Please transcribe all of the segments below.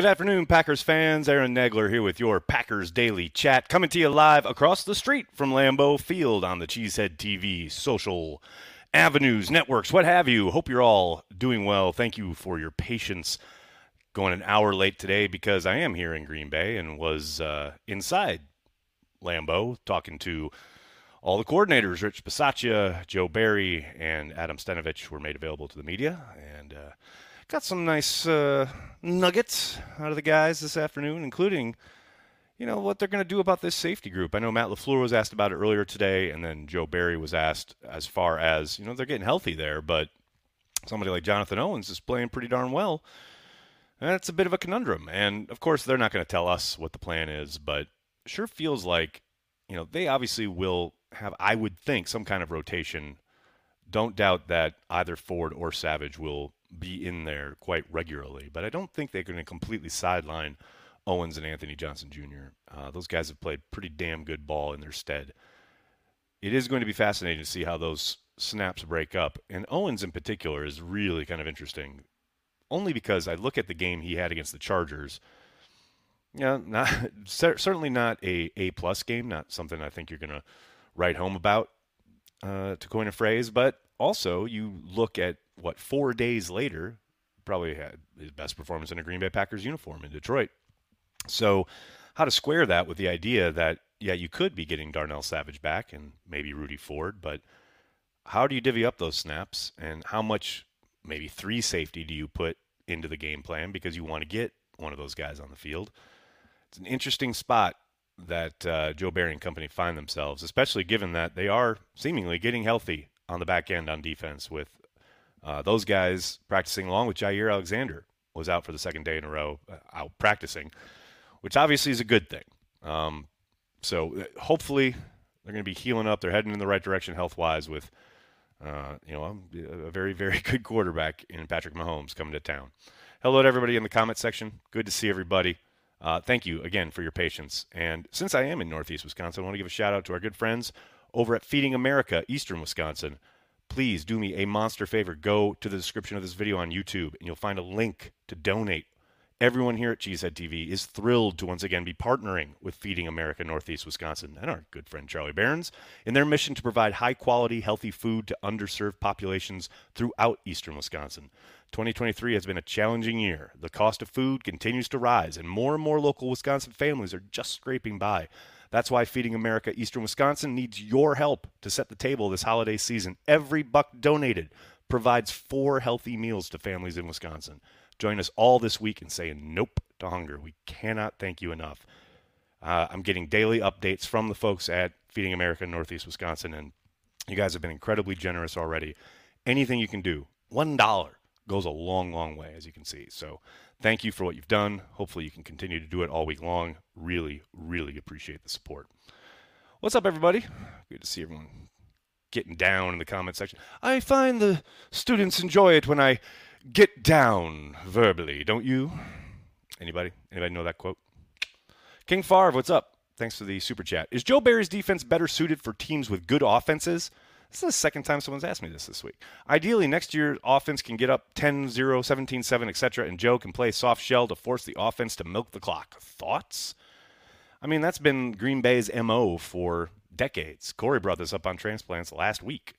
Good afternoon, Packers fans. Aaron Nagler here with your Packers Daily Chat, coming to you live across the street from Lambeau Field on the Cheesehead TV social avenues, networks, what have you. Hope you're all doing well. Thank you for your patience. Going an hour late today because I am here in Green Bay and was uh, inside Lambeau talking to all the coordinators. Rich Bisaccia, Joe Barry, and Adam Stenavich were made available to the media. And uh, got some nice uh, nuggets out of the guys this afternoon, including, you know, what they're going to do about this safety group. I know Matt LaFleur was asked about it earlier today, and then Joe Barry was asked as far as, you know, they're getting healthy there, but somebody like Jonathan Owens is playing pretty darn well. That's a bit of a conundrum. And of course, they're not going to tell us what the plan is, but sure feels like, you know, they obviously will have, I would think, some kind of rotation. Don't doubt that either Ford or Savage will be in there quite regularly. But I don't think they're going to completely sideline Owens and Anthony Johnson Jr. Uh, those guys have played pretty damn good ball in their stead. It is going to be fascinating to see how those snaps break up. And Owens in particular is really kind of interesting, only because I look at the game he had against the Chargers. Yeah, not certainly not a A plus game, not something I think you're going to write home about, uh, to coin a phrase. But also, you look at what four days later, probably had his best performance in a Green Bay Packers uniform in Detroit. So, how to square that with the idea that yeah, you could be getting Darnell Savage back and maybe Rudy Ford, but how do you divvy up those snaps and how much maybe three safety do you put into the game plan because you want to get one of those guys on the field? It's an interesting spot that uh, Joe Barry and company find themselves, especially given that they are seemingly getting healthy on the back end on defense with uh, those guys practicing along with Jaire Alexander was out for the second day in a row, uh, out practicing, which obviously is a good thing. Um, so uh, hopefully they're going to be healing up. They're heading in the right direction health wise with, uh, you know, a very, very good quarterback in Patrick Mahomes coming to town. Hello to everybody in the comment section. Good to see everybody. Uh, thank you again for your patience. And since I am in Northeast Wisconsin, I want to give a shout out to our good friends over at Feeding America, Eastern Wisconsin please do me a monster favor. Go to the description of this video on YouTube and you'll find a link to donate. Everyone here at Cheesehead TV is thrilled to once again be partnering with Feeding America Northeast Wisconsin and our good friend Charlie Berens in their mission to provide high quality, healthy food to underserved populations throughout eastern Wisconsin. 2023 has been a challenging year. The cost of food continues to rise, and more and more local Wisconsin families are just scraping by. That's why Feeding America Eastern Wisconsin needs your help to set the table this holiday season. Every buck donated provides four healthy meals to families in Wisconsin. Join us all this week in saying nope to hunger. We cannot thank you enough. Uh, I'm getting daily updates from the folks at Feeding America Northeast Wisconsin, and you guys have been incredibly generous already. Anything you can do, $1 goes a long, long way, as you can see. So thank you for what you've done. Hopefully, you can continue to do it all week long. Really, really appreciate the support. What's up, everybody? Good to see everyone getting down in the comment section. I find the students enjoy it when I get down verbally, don't you? Anybody? Anybody know that quote? King Favre, what's up? Thanks for the super chat. Is Joe Barry's defense better suited for teams with good offenses? This is the second time someone's asked me this this week. Ideally, next year, offense can get up 10 0, 17 7, etc., and Joe can play soft shell to force the offense to milk the clock. Thoughts? I mean, that's been Green Bay's MO for decades. Corey brought this up on transplants last week.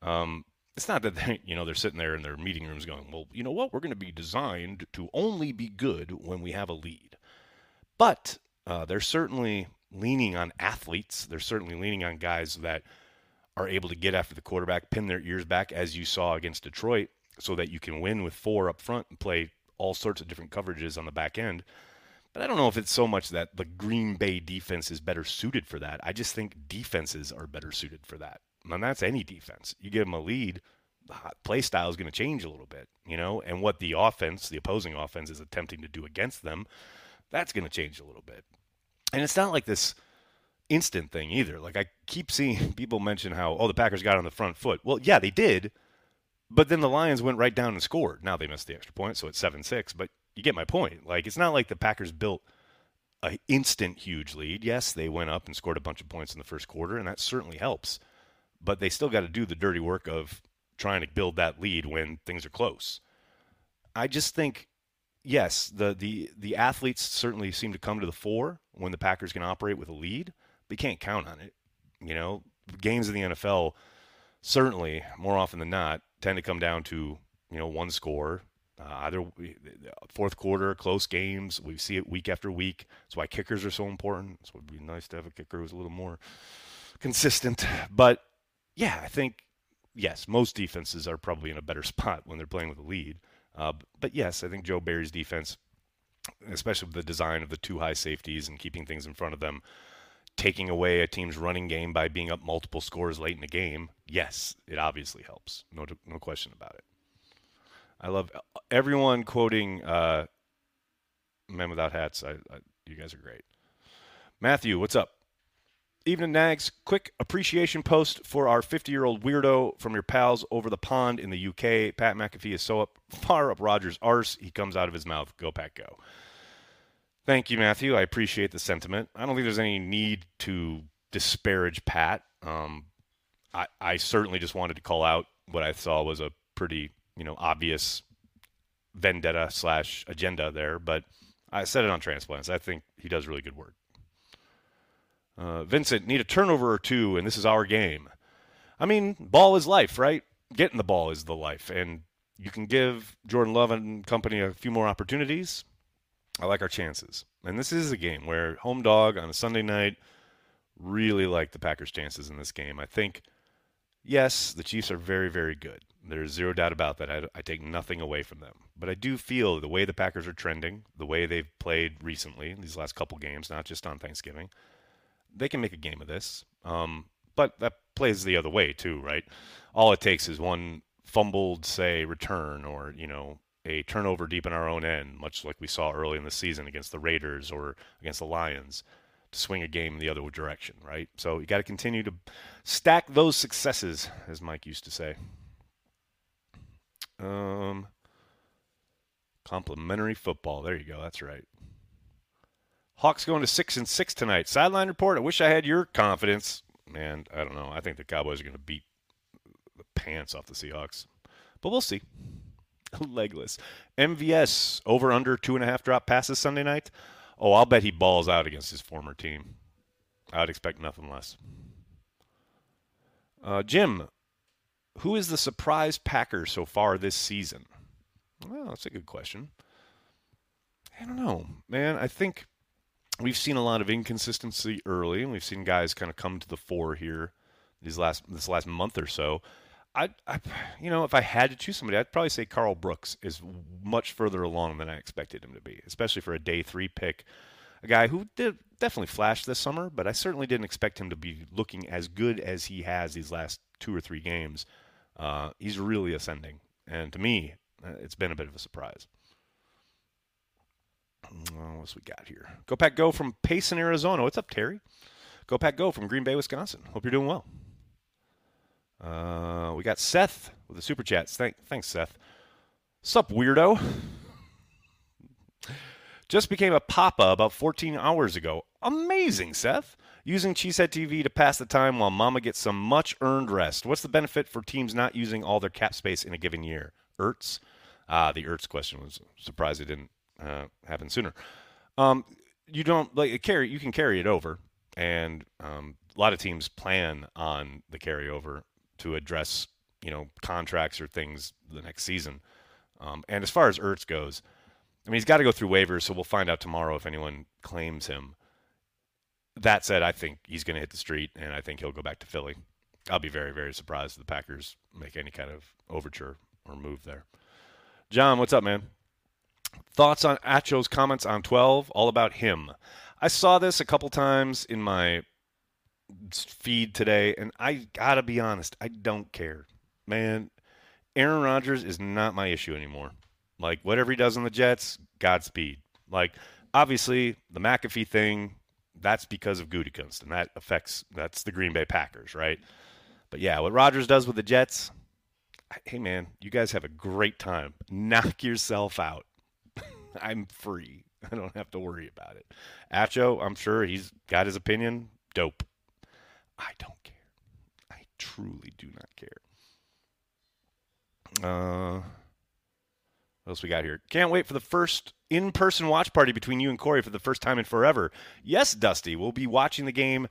Um, it's not that they, you know they're sitting there in their meeting rooms going, well, you know what, we're going to be designed to only be good when we have a lead. But uh, they're certainly leaning on athletes. They're certainly leaning on guys that are able to get after the quarterback, pin their ears back, as you saw against Detroit, so that you can win with four up front and play all sorts of different coverages on the back end. But I don't know if it's so much that the Green Bay defense is better suited for that. I just think defenses are better suited for that. And that's any defense. You give them a lead, the play style is going to change a little bit, you know, and what the offense, the opposing offense, is attempting to do against them, that's going to change a little bit. And it's not like this instant thing either. Like I keep seeing people mention how oh the Packers got on the front foot. Well, yeah, they did. But then the Lions went right down and scored. Now they missed the extra point, so it's 7-6, but you get my point. Like it's not like the Packers built an instant huge lead. Yes, they went up and scored a bunch of points in the first quarter and that certainly helps. But they still got to do the dirty work of trying to build that lead when things are close. I just think yes, the the the athletes certainly seem to come to the fore when the Packers can operate with a lead. You can't count on it. You know, games in the NFL certainly more often than not tend to come down to you know one score. Uh, either fourth quarter, close games. We see it week after week. That's why kickers are so important. So it would be nice to have a kicker who's a little more consistent. But yeah, I think yes, most defenses are probably in a better spot when they're playing with a lead. Uh, but yes, I think Joe Barry's defense, especially with the design of the two high safeties and keeping things in front of them, taking away a team's running game by being up multiple scores late in the game, yes, it obviously helps. No, no question about it. I love everyone quoting uh, Men Without Hats. I, I, you guys are great. Matthew, what's up? Evening Nags, quick appreciation post for our 50 year old weirdo from your pals over the pond in the UK. Pat McAfee is so up, far up Rodgers' arse, he comes out of his mouth. Go, Pat, go. Thank you, Matthew. I appreciate the sentiment. I don't think there's any need to disparage Pat. Um, I, I certainly just wanted to call out what I saw was a pretty, you know, obvious vendetta slash agenda there, but I said it on transplants. I think he does really good work. Uh, Vincent, need a turnover or two, and this is our game. I mean, ball is life, right? Getting the ball is the life, and you can give Jordan Love and company a few more opportunities. I like our chances. And this is a game where home dog on a Sunday night really like the Packers' chances in this game. I think, yes, the Chiefs are very, very good. There's zero doubt about that. I, I, take nothing away from them. But I do feel the way the Packers are trending, the way they've played recently, these last couple games, not just on Thanksgiving, they can make a game of this. Um, but that plays the other way too, right? All it takes is one fumbled, say, return or you know a turnover deep in our own end, much like we saw early in the season against the Raiders or against the Lions, to swing a game the other direction, right? So you got to continue to stack those successes, as Mike used to say. Um, complimentary football. There you go. That's right. Hawks going to six and six tonight. Sideline report. I wish I had your confidence. Man, I don't know. I think the Cowboys are going to beat the pants off the Seahawks, but we'll see. Legless. MVS over under two and a half drop passes Sunday night. Oh, I'll bet he balls out against his former team. I'd expect nothing less. Uh, Jim, who is the surprise Packer so far this season? Well, that's a good question. I don't know, man. I think we've seen a lot of inconsistency early, and we've seen guys kind of come to the fore here these last this last month or so. I, I, you know, if I had to choose somebody, I'd probably say Karl Brooks is much further along than I expected him to be, especially for a day three pick. A guy who did definitely flashed this summer, but I certainly didn't expect him to be looking as good as he has these last two or three games. Uh, he's really ascending, and to me, uh, it's been a bit of a surprise. Oh, what's we got here? Go Pack Go from Payson, Arizona. What's up, Terry? Go Pack Go from Green Bay, Wisconsin. Hope you're doing well. Uh, we got Seth with the super chats. Thank, thanks, Seth. Sup, weirdo? Just became a papa about 14 hours ago. Amazing, Seth. Using Cheesehead TV to pass the time while mama gets some much earned rest. What's the benefit for teams not using all their cap space in a given year? Ertz? Ah, the Ertz question was surprised it didn't uh, happen sooner. Um, you don't like carry. You can carry it over, and um, a lot of teams plan on the carryover to address you know contracts or things the next season. Um, and as far as Ertz goes, I mean he's got to go through waivers, so we'll find out tomorrow if anyone claims him. That said, I think he's going to hit the street, and I think he'll go back to Philly. I'll be very, very surprised if the Packers make any kind of overture or move there. John, what's up, man? Thoughts on Acho's comments on 12, all about him. I saw this a couple times in my feed today, and I gotta be honest, I don't care. Man, Aaron Rodgers is not my issue anymore. Like, whatever he does on the Jets, Godspeed. Like, obviously, the McAfee thing, that's because of Gutekunst, and that affects, that's the Green Bay Packers, right? But yeah, what Rodgers does with the Jets, hey, man, you guys have a great time. Knock yourself out. I'm free. I don't have to worry about it. Acho, I'm sure he's got his opinion. Dope. I don't care. I truly do not care. Uh, What else we got here? Can't wait for the first in person watch party between you and Corey for the first time in forever. Yes, Dusty, we'll be watching the game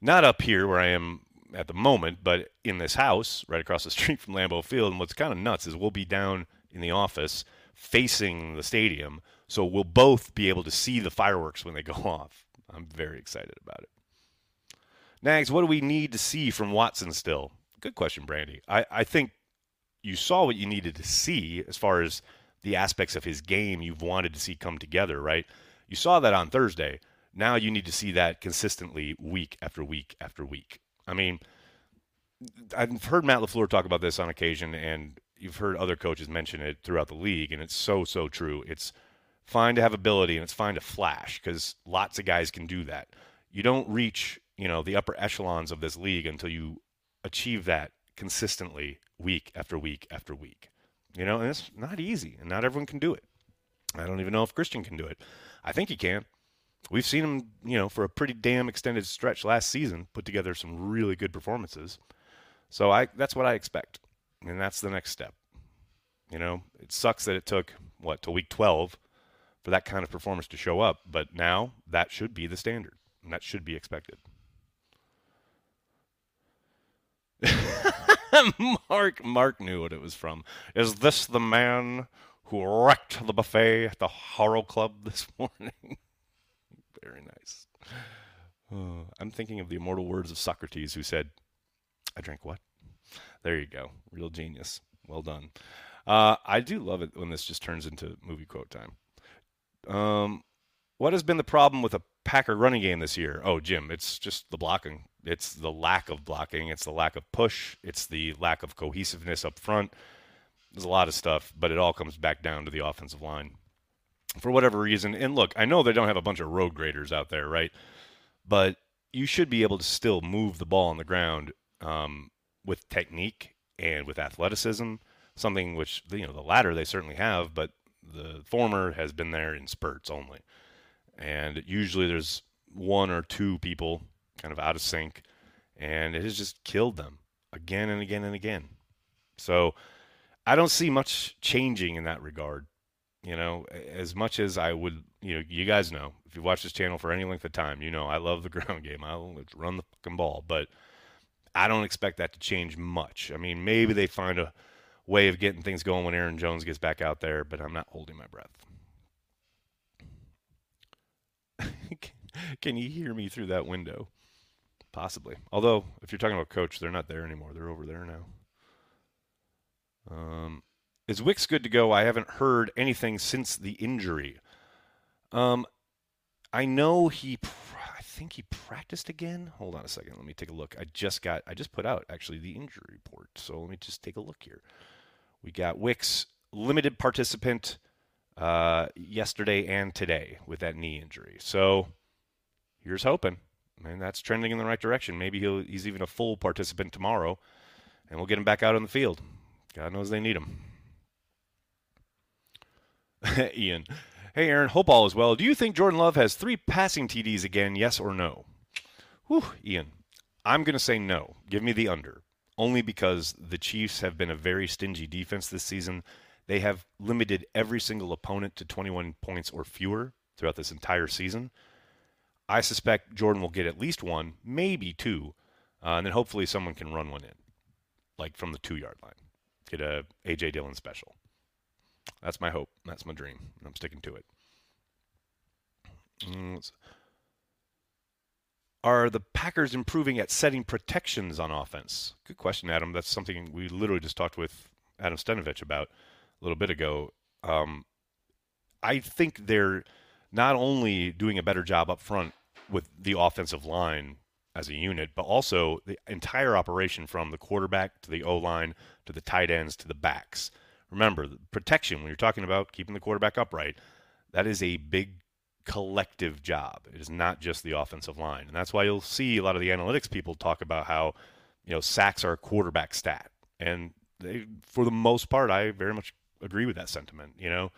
not up here where I am at the moment, but in this house right across the street from Lambeau Field. And what's kind of nuts is we'll be down in the office facing the stadium, so we'll both be able to see the fireworks when they go off. I'm very excited about it. Nags, what do we need to see from Watson still? Good question, Brandy. I, I think you saw what you needed to see as far as the aspects of his game you've wanted to see come together, right? You saw that on Thursday. Now you need to see that consistently week after week after week. I mean, I've heard Matt LaFleur talk about this on occasion, and you've heard other coaches mention it throughout the league, and it's so, so true. It's fine to have ability and it's fine to flash because lots of guys can do that. You don't reach, you know, the upper echelons of this league until you achieve that consistently week after week after week. You know, and it's not easy, and not everyone can do it. I don't even know if Christian can do it. I think he can. We've seen him, you know, for a pretty damn extended stretch last season, put together some really good performances. So I that's what I expect. And that's the next step. You know, it sucks that it took what to week 12 for that kind of performance to show up, but now that should be the standard, and that should be expected. Mark Mark knew what it was from. Is this the man who wrecked the buffet at the Horror Club this morning? Very nice. Oh, I'm thinking of the immortal words of Socrates, who said, "I drank what?" There you go, real genius. Well done. Uh, I do love it when this just turns into movie quote time. Um, what has been the problem with a Packer running game this year? Oh, Jim, it's just the blocking. It's the lack of blocking. It's the lack of push. It's the lack of cohesiveness up front. There's a lot of stuff, but it all comes back down to the offensive line. For whatever reason, and look, I know they don't have a bunch of road graders out there, right? But you should be able to still move the ball on the ground um, with technique and with athleticism, something which, you know, the latter they certainly have, but the former has been there in spurts only. And usually there's one or two people kind of out of sync, and it has just killed them again and again and again. So I don't see much changing in that regard. You know, as much as I would, you know, you guys know if you watch this channel for any length of time, you know I love the ground game. I'll run the fucking ball, but I don't expect that to change much. I mean, maybe they find a way of getting things going when Aaron Jones gets back out there, but I'm not holding my breath. Can you hear me through that window? Possibly. Although, if you're talking about coach, they're not there anymore. They're over there now. Um, is Wicks good to go? I haven't heard anything since the injury. Um, I know he. I think he practiced again. Hold on a second. Let me take a look. I just got. I just put out actually the injury report. So let me just take a look here. We got Wicks limited participant uh, yesterday and today with that knee injury. So here's hoping. And that's trending in the right direction. Maybe he'll he's even a full participant tomorrow, and we'll get him back out on the field. God knows they need him. Ian. Hey, Aaron. Hope all is well. Do you think Jordan Love has three passing TDs again, yes or no? Whew, Ian. I'm going to say no. Give me the under only because the Chiefs have been a very stingy defense this season. They have limited every single opponent to 21 points or fewer throughout this entire season. I suspect Jordan will get at least one, maybe two, uh, and then hopefully someone can run one in, like from the two yard line. Get a AJ Dillon special. That's my hope. That's my dream. I'm sticking to it. Mm, are the Packers improving at setting protections on offense? Good question, Adam. That's something we literally just talked with Adam Stenavich about a little bit ago. Um, I think they're not only doing a better job up front with the offensive line as a unit, but also the entire operation from the quarterback to the O line to the tight ends to the backs. Remember, protection, when you're talking about keeping the quarterback upright, that is a big collective job. It is not just the offensive line. And that's why you'll see a lot of the analytics people talk about how, you know, sacks are a quarterback stat. And they, for the most part, I very much agree with that sentiment. You know,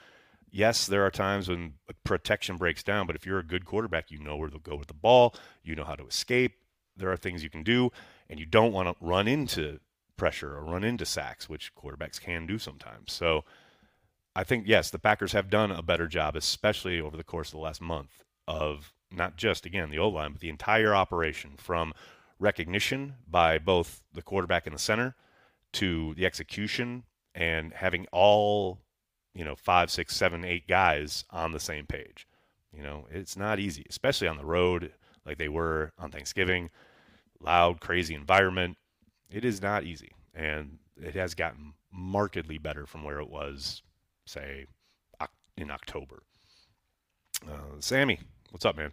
yes, there are times when protection breaks down, but if you're a good quarterback, you know where to go with the ball, you know how to escape. There are things you can do, and you don't want to run into pressure or run into sacks, which quarterbacks can do sometimes. So I think yes, the Packers have done a better job, especially over the course of the last month, of not just again the O line, but the entire operation from recognition by both the quarterback and the center to the execution and having all you know five, six, seven, eight guys on the same page. You know, it's not easy, especially on the road like they were on Thanksgiving. Loud, crazy environment. It is not easy, and it has gotten markedly better from where it was, say, in October. Uh, Sammy, what's up, man?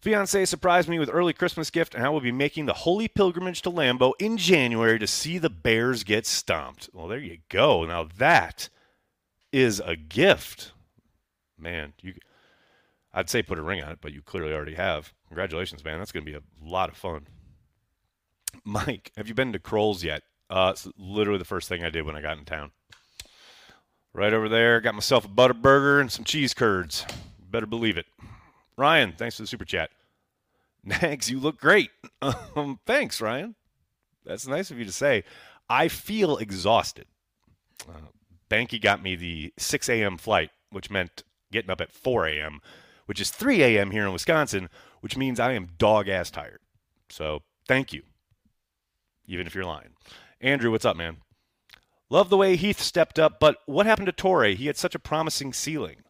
Fiance surprised me with early Christmas gift, and I will be making the holy pilgrimage to Lambeau in January to see the Bears get stomped. Well, there you go. Now that is a gift, man. You, I'd say put a ring on it, but you clearly already have. Congratulations, man. That's going to be a lot of fun. Mike, have you been to Kroll's yet? Uh, it's literally the first thing I did when I got in town. Right over there, got myself a butter burger and some cheese curds. Better believe it. Ryan, thanks for the super chat. Nags, you look great. Um, thanks, Ryan. That's nice of you to say. I feel exhausted. Uh, Banky got me the 6 a.m. flight, which meant getting up at 4 a.m., which is 3 a.m. here in Wisconsin, which means I am dog ass tired. So thank you, even if you're lying. Andrew, what's up, man? Love the way Heath stepped up, but what happened to Toure? He had such a promising ceiling.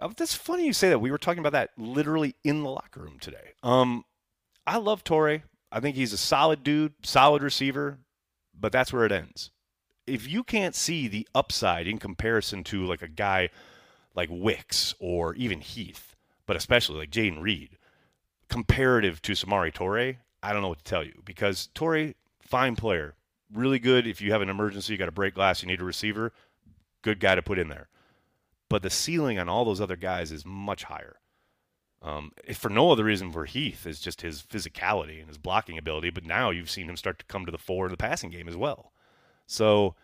Uh, that's funny you say that. We were talking about that literally in the locker room today. Um, I love Toure. I think he's a solid dude, solid receiver, but that's where it ends. If you can't see the upside in comparison to like a guy like Wicks or even Heath, but especially like Jayden Reed, comparative to Samari Toure, I don't know what to tell you because Toure, fine player, really good. If you have an emergency, you got a break glass, you need a receiver, good guy to put in there but the ceiling on all those other guys is much higher. Um, for no other reason for Heath is just his physicality and his blocking ability, but now you've seen him start to come to the fore in the passing game as well. So,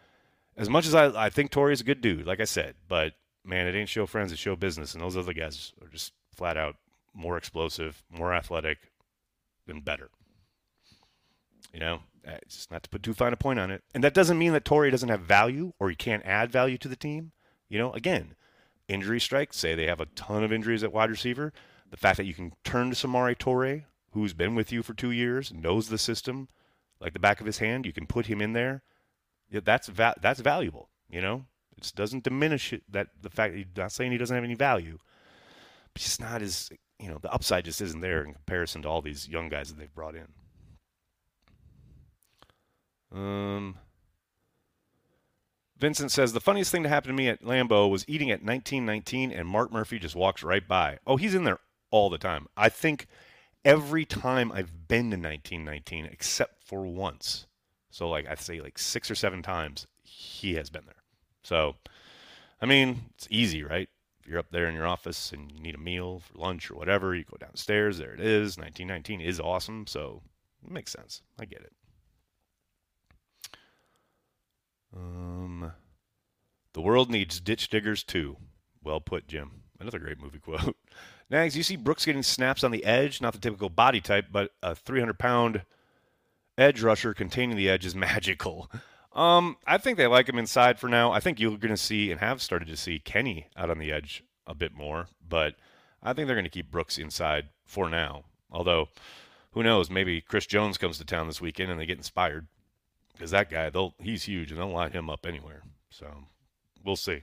as much as I, I think Toure's a good dude, like I said, but man, it ain't show friends, it's show business, and those other guys are just flat out more explosive, more athletic, and better. You know, it's just not to put too fine a point on it. And that doesn't mean that Torrey doesn't have value or he can't add value to the team. You know, again, injury strikes, say they have a ton of injuries at wide receiver, the fact that you can turn to Samari Toure, who's been with you for two years, knows the system like the back of his hand, you can put him in there. That's va- that's valuable. You know, it doesn't diminish it, that the fact that he's not saying he doesn't have any value, but it's not as you know the upside just isn't there in comparison to all these young guys that they've brought in. Um. Vincent says the funniest thing to happen to me at Lambeau was eating at 1919 and Mark Murphy just walks right by. Oh, he's in there all the time. I think every time I've been to 1919 except for once. So like I'd say like 6 or 7 times he has been there. So I mean, it's easy, right? If you're up there in your office and you need a meal for lunch or whatever, you go downstairs, there it is. 1919 is awesome, so it makes sense. I get it. Um, the world needs ditch diggers too. Well put, Jim. Another great movie quote. Nags, you see Brooks getting snaps on the edge, not the typical body type, but a 300 pound edge rusher containing the edge is magical. Um, I think they like him inside for now. I think you're going to see and have started to see Kenny out on the edge a bit more, but I think they're going to keep Brooks inside for now. Although, who knows? Maybe Chris Jones comes to town this weekend and they get inspired because that guy, they'll he's huge and they'll line him up anywhere. So we'll see.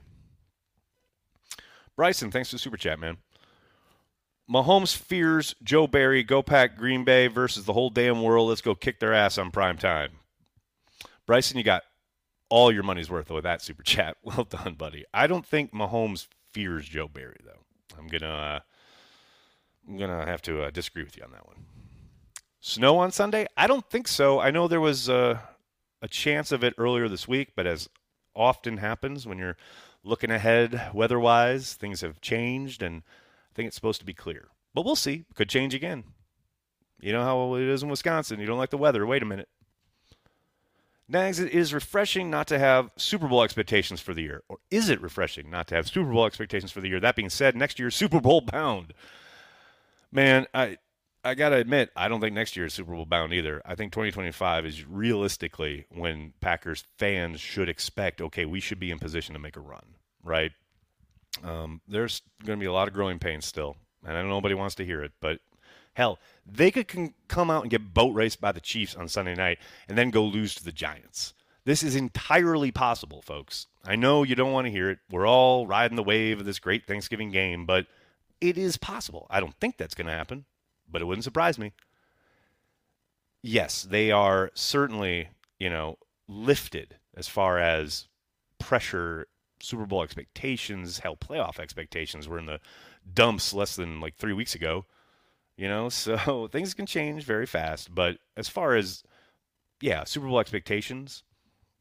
Bryson, thanks for the super chat, man. Mahomes fears Joe Barry. Go pack Green Bay versus the whole damn world. Let's go kick their ass on prime time. Bryson, you got all your money's worth with that super chat. Well done, buddy. I don't think Mahomes fears Joe Barry though. I'm gonna uh, I'm gonna have to uh, disagree with you on that one. Snow on Sunday? I don't think so. I know there was uh, a chance of it earlier this week, but as often happens when you're looking ahead weather wise, things have changed, and think it's supposed to be clear. But we'll see. Could change again. You know how it is in Wisconsin. You don't like the weather. Wait a minute. Nags, it is refreshing not to have Super Bowl expectations for the year. Or is it refreshing not to have Super Bowl expectations for the year? That being said, next year, Super Bowl bound. Man, I I got to admit, I don't think next year is Super Bowl bound either. I think 2025 is realistically when Packers fans should expect, okay, we should be in position to make a run, right? Um, there's going to be a lot of growing pains still, and I know nobody wants to hear it, but hell, they could con- come out and get boat raced by the Chiefs on Sunday night and then go lose to the Giants. This is entirely possible, folks. I know you don't want to hear it. We're all riding the wave of this great Thanksgiving game, but it is possible. I don't think that's going to happen but it wouldn't surprise me. Yes, they are certainly, you know, lifted as far as pressure, Super Bowl expectations, hell, playoff expectations were in the dumps less than like three weeks ago. You know, so things can change very fast. But as far as, yeah, Super Bowl expectations,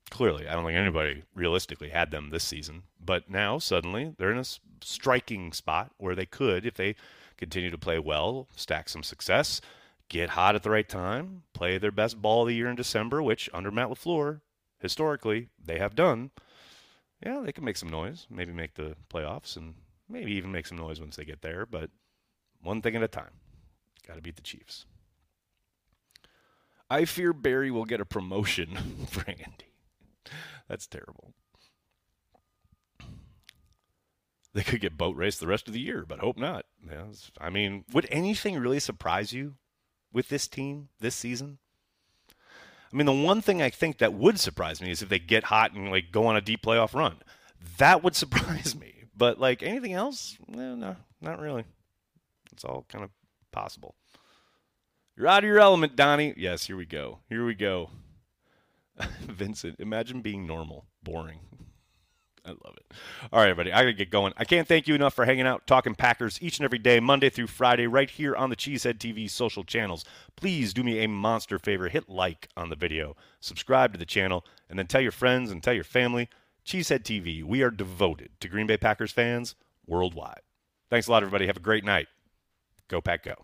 clearly, I don't think anybody realistically had them this season. But now suddenly they're in a striking spot where they could, if they continue to play well, stack some success, get hot at the right time, play their best ball of the year in December, which under Matt LaFleur, historically, they have done. Yeah, they can make some noise, maybe make the playoffs, and maybe even make some noise once they get there, but one thing at a time. Got to beat the Chiefs. I fear Barry will get a promotion for Andy. That's terrible. they could get boat raced the rest of the year, but hope not. Yeah, I mean, would anything really surprise you with this team this season? I mean, the one thing I think that would surprise me is if they get hot and like go on a deep playoff run. That would surprise me. But like anything else, eh, no, not really. It's all kind of possible. You're out of your element, Donnie. Yes, here we go. Here we go. Vincent, imagine being normal, boring. I love it. All right, everybody, I got to get going. I can't thank you enough for hanging out, talking Packers each and every day, Monday through Friday, right here on the Cheesehead TV social channels. Please do me a monster favor hit like on the video, subscribe to the channel, and then tell your friends and tell your family. Cheesehead TV, we are devoted to Green Bay Packers fans worldwide. Thanks a lot, everybody. Have a great night. Go, Pack, go.